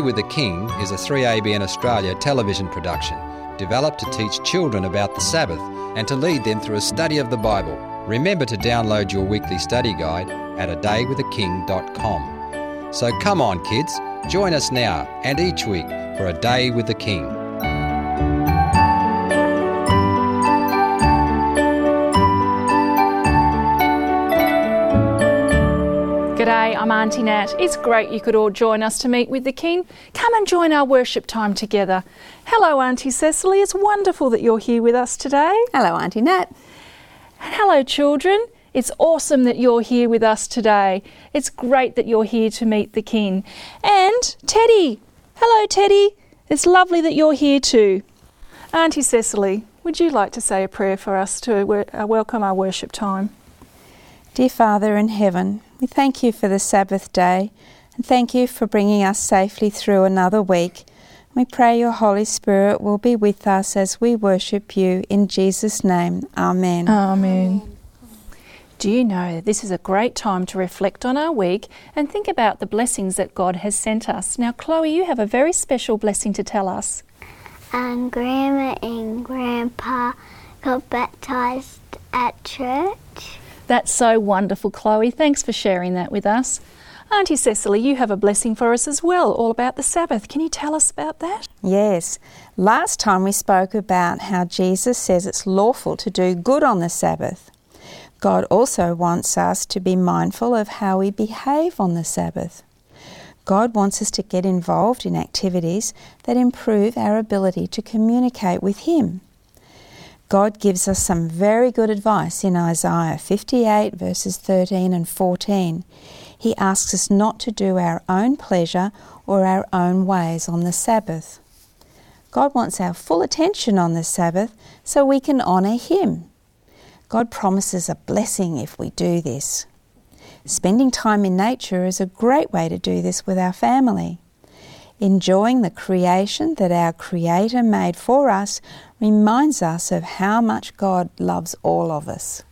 Day with the King is a 3ABN Australia television production developed to teach children about the Sabbath and to lead them through a study of the Bible. Remember to download your weekly study guide at adaywiththeking.com. So come on, kids, join us now and each week for a day with the King. G'day, I'm Auntie Nat. It's great you could all join us to meet with the King. Come and join our worship time together. Hello, Auntie Cecily. It's wonderful that you're here with us today. Hello, Auntie Nat. Hello, children. It's awesome that you're here with us today. It's great that you're here to meet the King. And Teddy. Hello, Teddy. It's lovely that you're here too. Auntie Cecily, would you like to say a prayer for us to uh, welcome our worship time? Dear Father in heaven, we thank you for the Sabbath day and thank you for bringing us safely through another week. We pray your Holy Spirit will be with us as we worship you in Jesus' name. Amen. Amen. Do you know that this is a great time to reflect on our week and think about the blessings that God has sent us? Now, Chloe, you have a very special blessing to tell us. Um, Grandma and Grandpa got baptized at church. That's so wonderful, Chloe. Thanks for sharing that with us. Auntie Cecily, you have a blessing for us as well, all about the Sabbath. Can you tell us about that? Yes. Last time we spoke about how Jesus says it's lawful to do good on the Sabbath. God also wants us to be mindful of how we behave on the Sabbath. God wants us to get involved in activities that improve our ability to communicate with Him. God gives us some very good advice in Isaiah 58, verses 13 and 14. He asks us not to do our own pleasure or our own ways on the Sabbath. God wants our full attention on the Sabbath so we can honour Him. God promises a blessing if we do this. Spending time in nature is a great way to do this with our family. Enjoying the creation that our Creator made for us reminds us of how much God loves all of us.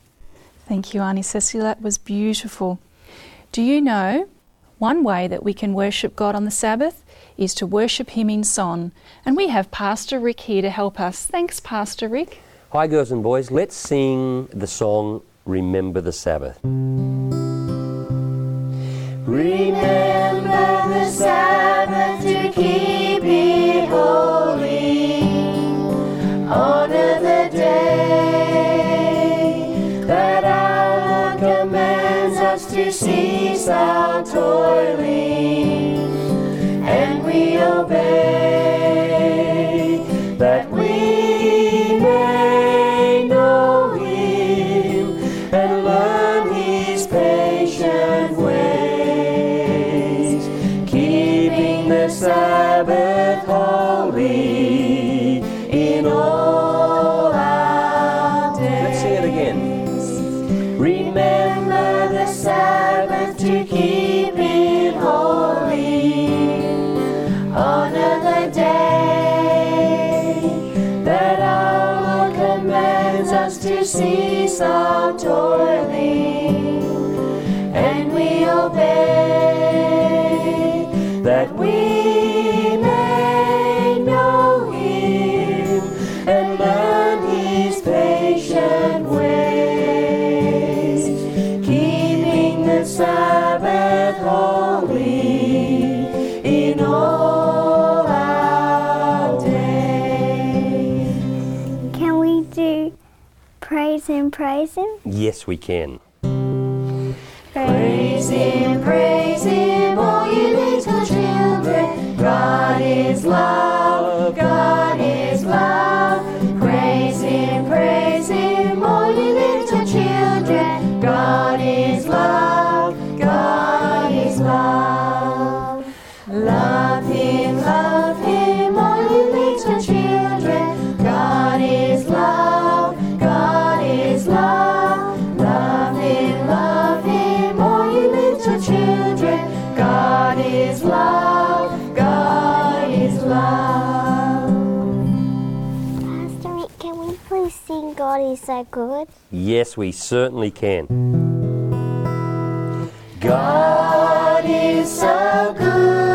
Thank you, Auntie Cecily. That was beautiful. Do you know one way that we can worship God on the Sabbath is to worship Him in song? And we have Pastor Rick here to help us. Thanks, Pastor Rick. Hi, girls and boys. Let's sing the song Remember the Sabbath. Remember the Sabbath to keep it holy. Honor the day that our Lord commands us to cease our toiling, commands us to cease our toiling, and we obey that we praise Him. Yes, we can. Praise Him, praise Him, all you little children. God is love, God is love. Praise Him, praise So good? Yes, we certainly can. God is so good.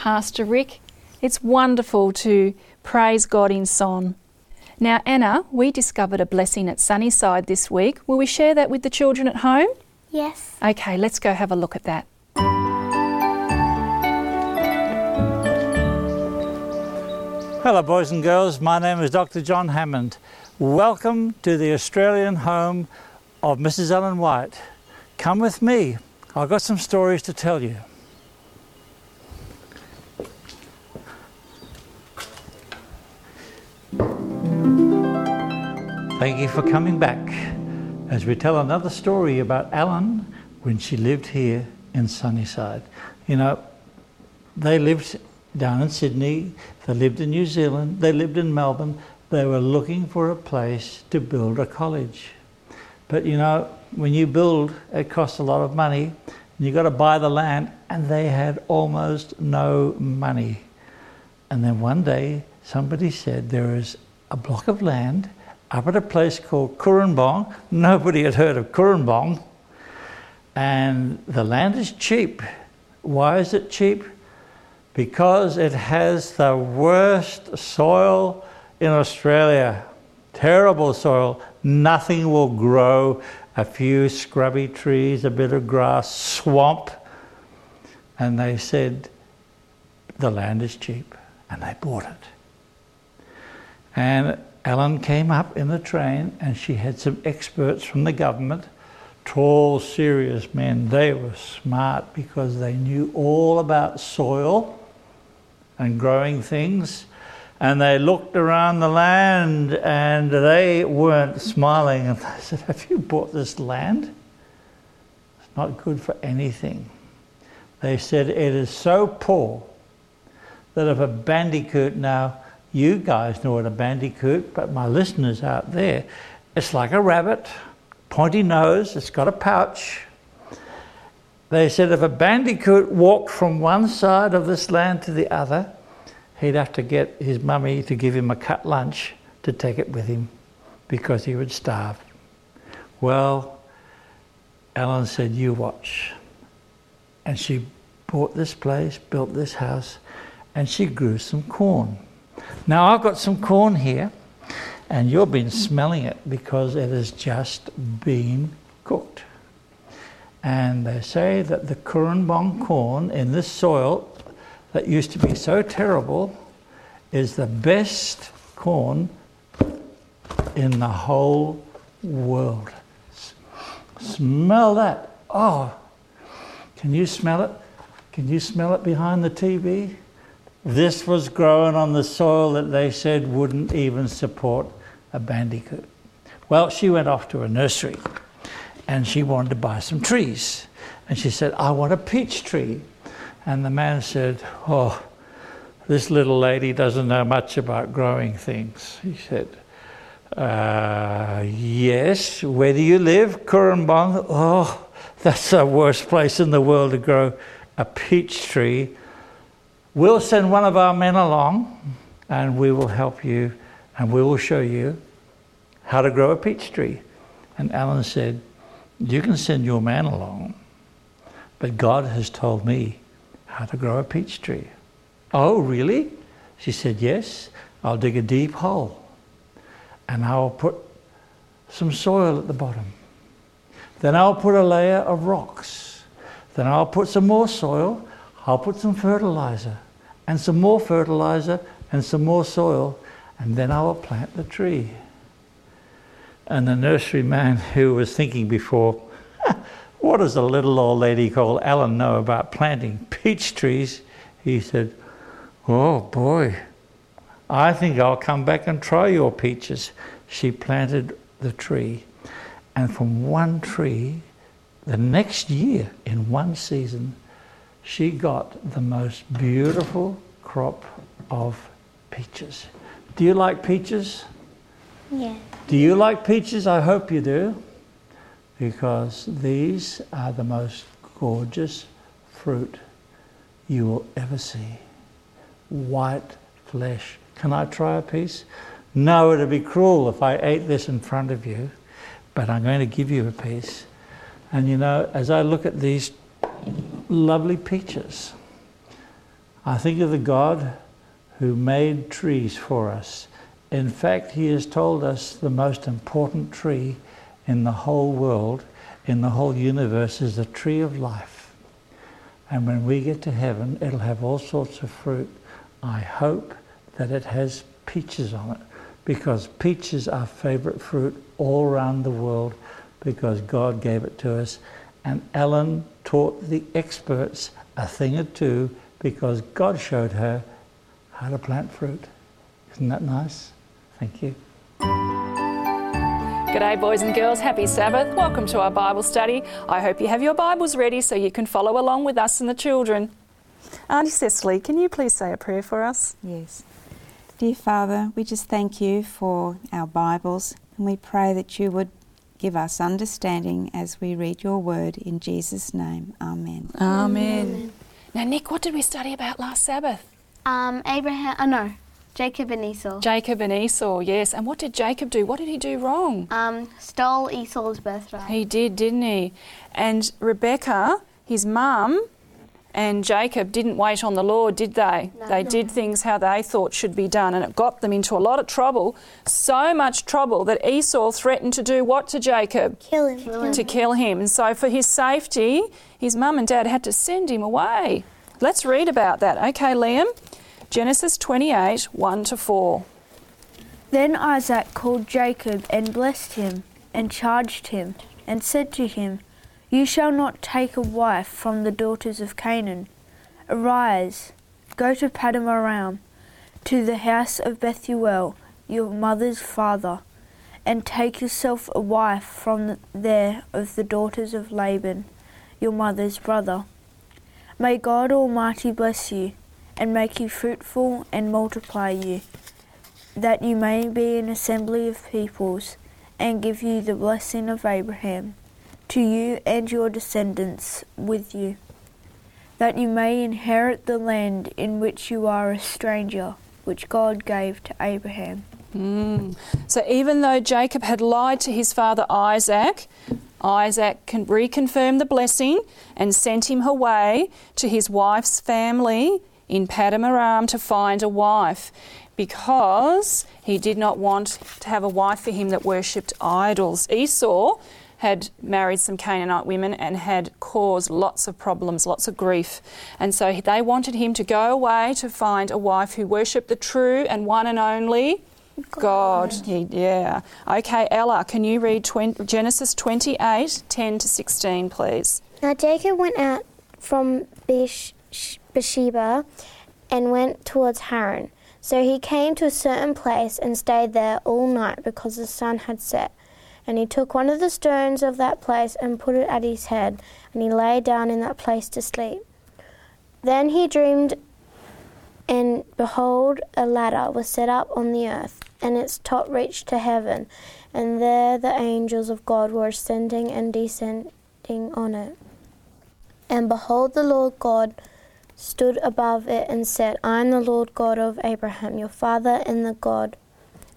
Pastor Rick. It's wonderful to praise God in song. Now, Anna, we discovered a blessing at Sunnyside this week. Will we share that with the children at home? Yes. Okay, let's go have a look at that. Hello, boys and girls. My name is Dr. John Hammond. Welcome to the Australian home of Mrs. Ellen White. Come with me. I've got some stories to tell you. Thank you for coming back as we tell another story about Ellen when she lived here in Sunnyside. You know, they lived down in Sydney, they lived in New Zealand, they lived in Melbourne. They were looking for a place to build a college. But you know, when you build, it costs a lot of money. and you've got to buy the land, and they had almost no money. And then one day, somebody said there is a block of land up at a place called Cooranbong. Nobody had heard of Cooranbong. And the land is cheap. Why is it cheap? Because it has the worst soil in Australia. Terrible soil. Nothing will grow. A few scrubby trees, a bit of grass, swamp. And they said, the land is cheap. And they bought it. And Ellen came up in the train and she had some experts from the government, tall, serious men. They were smart because they knew all about soil and growing things. And they looked around the land and they weren't smiling. And they said, Have you bought this land? It's not good for anything. They said, It is so poor that if a bandicoot now you guys know what a bandicoot, but my listeners out there, it's like a rabbit, pointy nose, it's got a pouch. They said if a bandicoot walked from one side of this land to the other, he'd have to get his mummy to give him a cut lunch to take it with him because he would starve. Well, Ellen said, You watch. And she bought this place, built this house, and she grew some corn. Now I've got some corn here, and you've been smelling it because it has just been cooked. And they say that the Cooranbong corn in this soil that used to be so terrible is the best corn in the whole world. S- Smell that. Oh, can you smell it? Can you smell it behind the TV? This was grown on the soil that they said wouldn't even support a bandicoot. Well, she went off to a nursery and she wanted to buy some trees. And she said, I want a peach tree. And the man said, Oh, this little lady doesn't know much about growing things. He said, uh, Yes, where do you live? Cooranbong. Oh, that's the worst place in the world to grow a peach tree. We'll send one of our men along and we will help you and we will show you how to grow a peach tree. And Ellen said, You can send your man along, but God has told me how to grow a peach tree. Oh, really? She said, Yes, I'll dig a deep hole and I'll put some soil at the bottom. Then I'll put a layer of rocks. Then I'll put some more soil. I'll put some fertilizer and some more fertilizer and some more soil. And then I will plant the tree. And the nurseryman who was thinking before, what does a little old lady called Ellen know about planting peach trees? He said, Oh boy, I think I'll come back and try your peaches. She planted the tree. And from one tree, the next year, in one season, she got the most beautiful crop of peaches. Do you like peaches? Yeah. Do you like peaches? I hope you do. Because these are the most gorgeous fruit you will ever see. White flesh. Can I try a piece? No, it'd be cruel if I ate this in front of you, but I'm going to give you a piece. And you know, as I look at these lovely peaches, I think of the God who made trees for us. In fact, He has told us the most important tree in the whole world, in the whole universe, is the tree of life. And when we get to heaven, it'll have all sorts of fruit. I hope that it has peaches on it because peaches are favorite fruit all around the world because God gave it to us. And Ellen taught the experts a thing or two because God showed her how to plant fruit. Isn't that nice? Thank you. G'day, boys and girls. Happy Sabbath. Welcome to our Bible study. I hope you have your Bibles ready so you can follow along with us and the children. Auntie Cecily, can you please say a prayer for us? Yes. Dear Father, we just thank you for our Bibles and we pray that you would give us understanding as we read your word in Jesus' name. Amen. Amen. Now, Nick, what did we study about last Sabbath? Um, Abraham, oh no, Jacob and Esau. Jacob and Esau, yes. And what did Jacob do? What did he do wrong? Um, stole Esau's birthright. He did, didn't he? And Rebecca, his mum, and Jacob didn't wait on the Lord, did they? No. they did things how they thought should be done, and it got them into a lot of trouble. So much trouble that Esau threatened to do what to Jacob? Kill him. To kill him. And so, for his safety, his mum and dad had to send him away. Let's read about that. Okay, Liam. Genesis 28 1 to 4. Then Isaac called Jacob and blessed him, and charged him, and said to him, You shall not take a wife from the daughters of Canaan. Arise, go to Paddan Aram, to the house of Bethuel, your mother's father, and take yourself a wife from there of the daughters of Laban, your mother's brother. May God Almighty bless you, and make you fruitful and multiply you that you may be an assembly of peoples, and give you the blessing of Abraham, to you and your descendants with you, that you may inherit the land in which you are a stranger, which God gave to Abraham. Mm. So even though Jacob had lied to his father Isaac, Isaac can reconfirm the blessing and sent him away to his wife's family in Paddan Aram to find a wife because he did not want to have a wife for him that worshipped idols. Esau had married some Canaanite women and had caused lots of problems, lots of grief. And so they wanted him to go away to find a wife who worshipped the true and one and only God. He, yeah. Okay, Ella, can you read 20, Genesis 28 10 to 16, please? Now Jacob went out from Besh- Beersheba and went towards Haran. So he came to a certain place and stayed there all night because the sun had set. And he took one of the stones of that place and put it at his head, and he lay down in that place to sleep. Then he dreamed, and behold, a ladder was set up on the earth, and its top reached to heaven, and there the angels of God were ascending and descending on it. And behold, the Lord God stood above it and said, I am the Lord God of Abraham, your father, and the God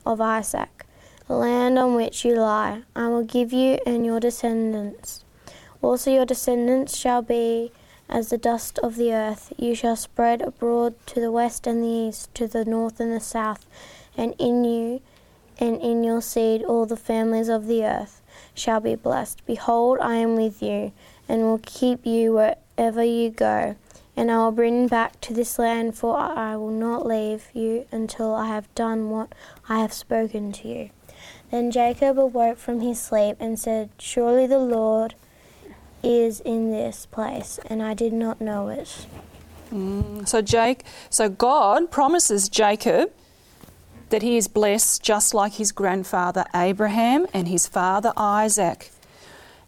of Isaac. The land on which you lie, I will give you and your descendants. Also, your descendants shall be as the dust of the earth. You shall spread abroad to the west and the east, to the north and the south, and in you and in your seed all the families of the earth shall be blessed. Behold, I am with you, and will keep you wherever you go and I will bring back to this land, for I will not leave you until I have done what I have spoken to you. Then Jacob awoke from his sleep and said, Surely the Lord is in this place, and I did not know it. Mm. So Jake, so God promises Jacob that he is blessed just like his grandfather Abraham and his father Isaac.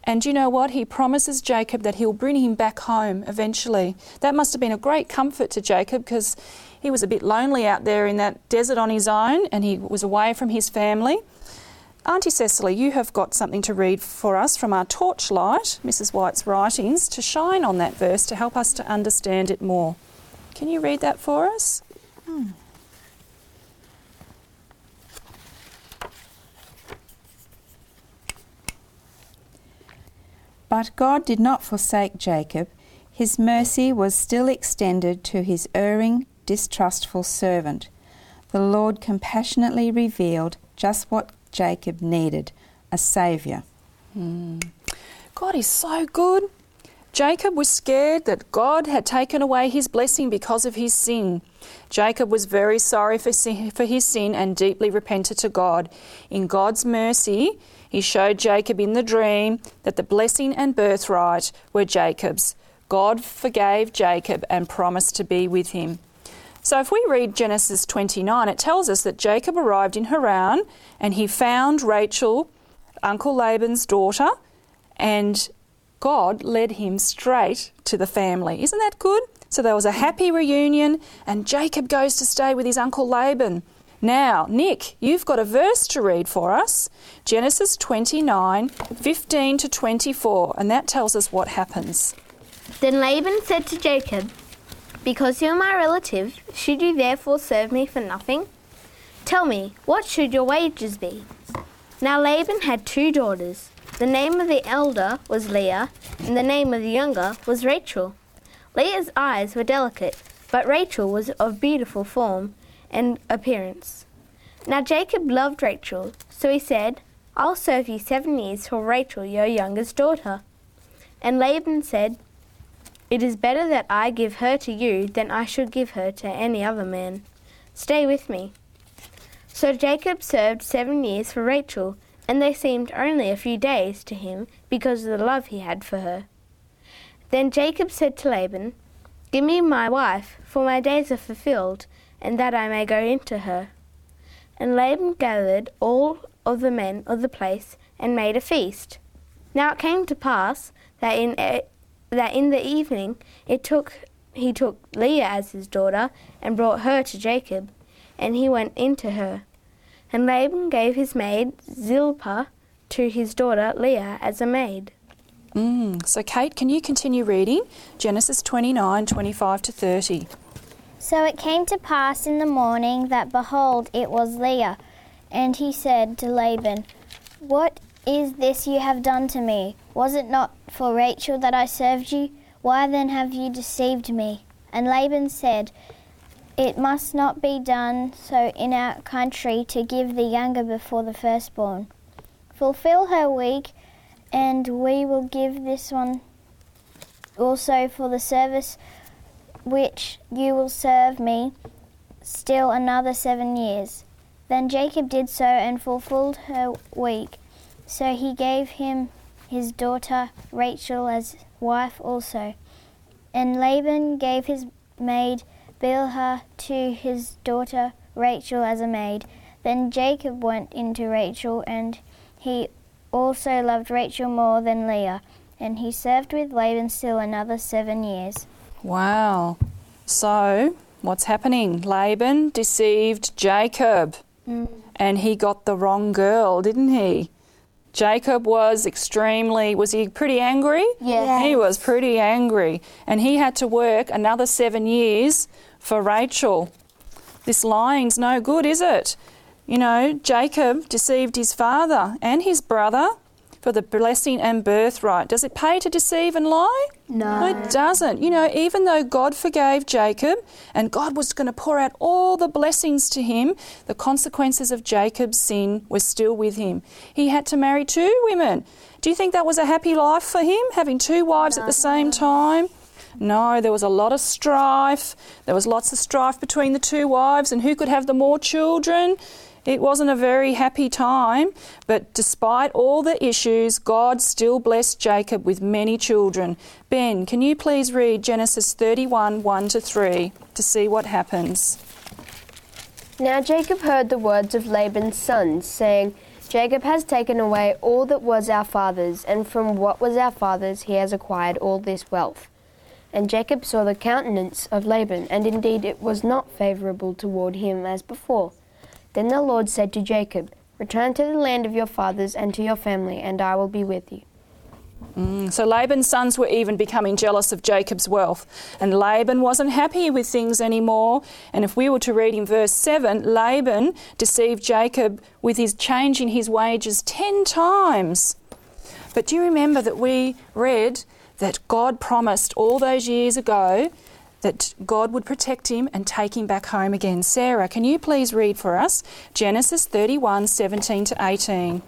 And you know what? He promises Jacob that he'll bring him back home eventually. That must have been a great comfort to Jacob because he was a bit lonely out there in that desert on his own and he was away from his family. Auntie Cecily, you have got something to read for us from our torchlight, Mrs. White's writings, to shine on that verse to help us to understand it more. Can you read that for us? Hmm. But God did not forsake Jacob. His mercy was still extended to his erring, distrustful servant. The Lord compassionately revealed just what Jacob needed a Saviour. Hmm. God is so good. Jacob was scared that God had taken away his blessing because of his sin. Jacob was very sorry for, sin, for his sin and deeply repented to God. In God's mercy, he showed Jacob in the dream that the blessing and birthright were Jacob's. God forgave Jacob and promised to be with him. So if we read Genesis 29, it tells us that Jacob arrived in Haran and he found Rachel, Uncle Laban's daughter, and God led him straight to the family. Isn't that good? So there was a happy reunion, and Jacob goes to stay with his uncle Laban. Now, Nick, you've got a verse to read for us Genesis 29 15 to 24, and that tells us what happens. Then Laban said to Jacob, Because you are my relative, should you therefore serve me for nothing? Tell me, what should your wages be? Now Laban had two daughters. The name of the elder was Leah, and the name of the younger was Rachel. Leah's eyes were delicate, but Rachel was of beautiful form and appearance. Now Jacob loved Rachel, so he said, I'll serve you seven years for Rachel, your youngest daughter. And Laban said, It is better that I give her to you than I should give her to any other man. Stay with me. So Jacob served seven years for Rachel, and they seemed only a few days to him because of the love he had for her. Then Jacob said to Laban, Give me my wife, for my days are fulfilled, and that I may go into her. And Laban gathered all of the men of the place and made a feast. Now it came to pass that in that in the evening it took he took Leah as his daughter and brought her to Jacob, and he went into her. And Laban gave his maid Zilpah to his daughter Leah as a maid. Mm. So, Kate, can you continue reading Genesis 29 25 to 30? So it came to pass in the morning that, behold, it was Leah. And he said to Laban, What is this you have done to me? Was it not for Rachel that I served you? Why then have you deceived me? And Laban said, It must not be done so in our country to give the younger before the firstborn. Fulfill her week, and we will give this one also for the service which you will serve me still another seven years. Then Jacob did so and fulfilled her week. So he gave him his daughter Rachel as wife also. And Laban gave his maid Bilhah to his daughter Rachel as a maid. Then Jacob went into Rachel, and he also loved Rachel more than Leah. And he served with Laban still another seven years. Wow. So, what's happening? Laban deceived Jacob mm. and he got the wrong girl, didn't he? Jacob was extremely, was he pretty angry? Yes. He was pretty angry. And he had to work another seven years for Rachel. This lying's no good, is it? You know, Jacob deceived his father and his brother for the blessing and birthright. Does it pay to deceive and lie? No. it doesn't. You know, even though God forgave Jacob and God was going to pour out all the blessings to him, the consequences of Jacob's sin were still with him. He had to marry two women. Do you think that was a happy life for him, having two wives at the same time? No, there was a lot of strife. There was lots of strife between the two wives and who could have the more children. It wasn't a very happy time, but despite all the issues, God still blessed Jacob with many children. Ben, can you please read Genesis 31 1 to 3 to see what happens? Now Jacob heard the words of Laban's sons, saying, Jacob has taken away all that was our father's, and from what was our father's he has acquired all this wealth. And Jacob saw the countenance of Laban, and indeed it was not favourable toward him as before. Then the Lord said to Jacob, Return to the land of your fathers and to your family, and I will be with you. Mm, so Laban's sons were even becoming jealous of Jacob's wealth, and Laban wasn't happy with things anymore. And if we were to read in verse 7, Laban deceived Jacob with his changing his wages 10 times. But do you remember that we read that God promised all those years ago that God would protect him and take him back home again. Sarah, can you please read for us Genesis 31 17 to 18?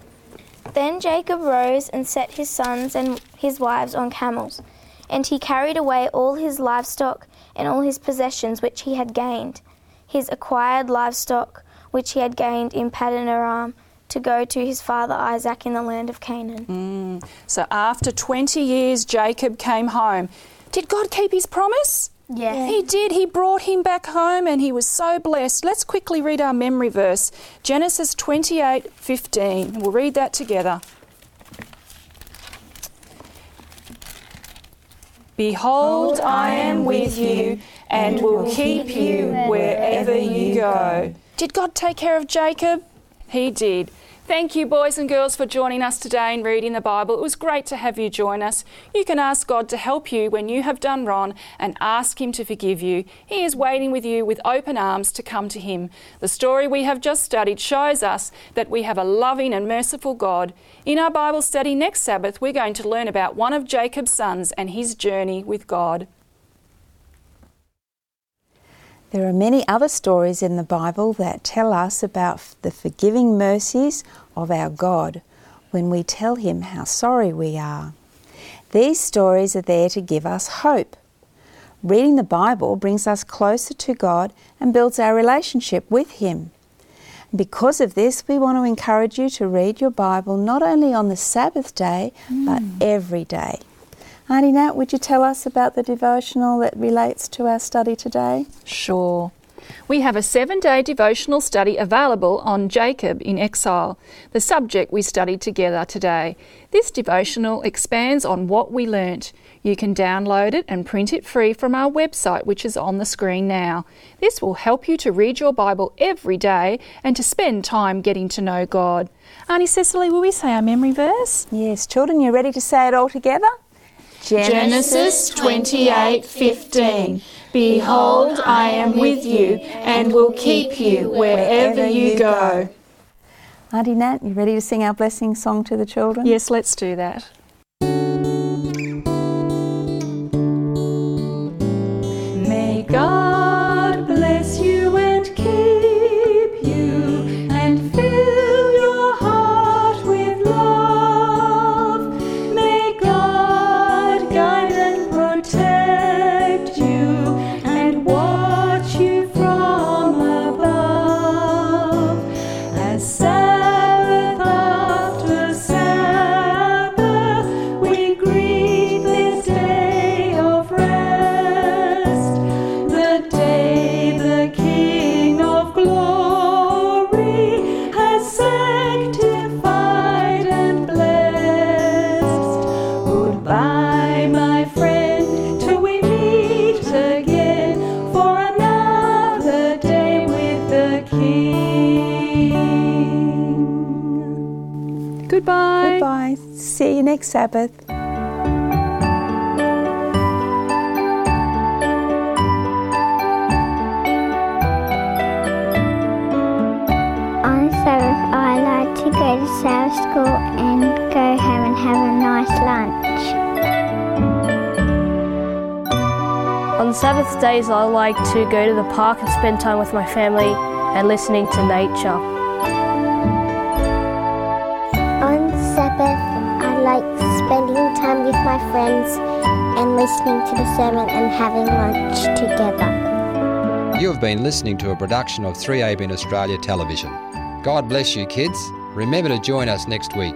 Then Jacob rose and set his sons and his wives on camels, and he carried away all his livestock and all his possessions which he had gained, his acquired livestock which he had gained in Paddan Aram, to go to his father Isaac in the land of Canaan. Mm. So after 20 years, Jacob came home. Did God keep his promise? Yes. He did. He brought him back home and he was so blessed. Let's quickly read our memory verse Genesis 28 15. We'll read that together. Behold, I am with you and will keep you wherever you go. Did God take care of Jacob? He did. Thank you, boys and girls, for joining us today in reading the Bible. It was great to have you join us. You can ask God to help you when you have done wrong and ask Him to forgive you. He is waiting with you with open arms to come to Him. The story we have just studied shows us that we have a loving and merciful God. In our Bible study next Sabbath, we're going to learn about one of Jacob's sons and his journey with God. There are many other stories in the Bible that tell us about the forgiving mercies of our God when we tell Him how sorry we are. These stories are there to give us hope. Reading the Bible brings us closer to God and builds our relationship with Him. Because of this, we want to encourage you to read your Bible not only on the Sabbath day, but mm. every day. Auntie Nat, would you tell us about the devotional that relates to our study today? Sure. We have a seven day devotional study available on Jacob in exile, the subject we studied together today. This devotional expands on what we learnt. You can download it and print it free from our website, which is on the screen now. This will help you to read your Bible every day and to spend time getting to know God. Auntie Cecily, will we say our memory verse? Yes, children, you're ready to say it all together? Genesis 28:15 Behold, I am with you and will keep you wherever you go. Auntie Nat, you ready to sing our blessing song to the children? Yes, let's do that. Sabbath. On Sabbath, I like to go to Sabbath school and go home and have a nice lunch. On Sabbath days, I like to go to the park and spend time with my family and listening to nature. Listening to the sermon and having lunch together. You have been listening to a production of 3ABN Australia Television. God bless you, kids. Remember to join us next week.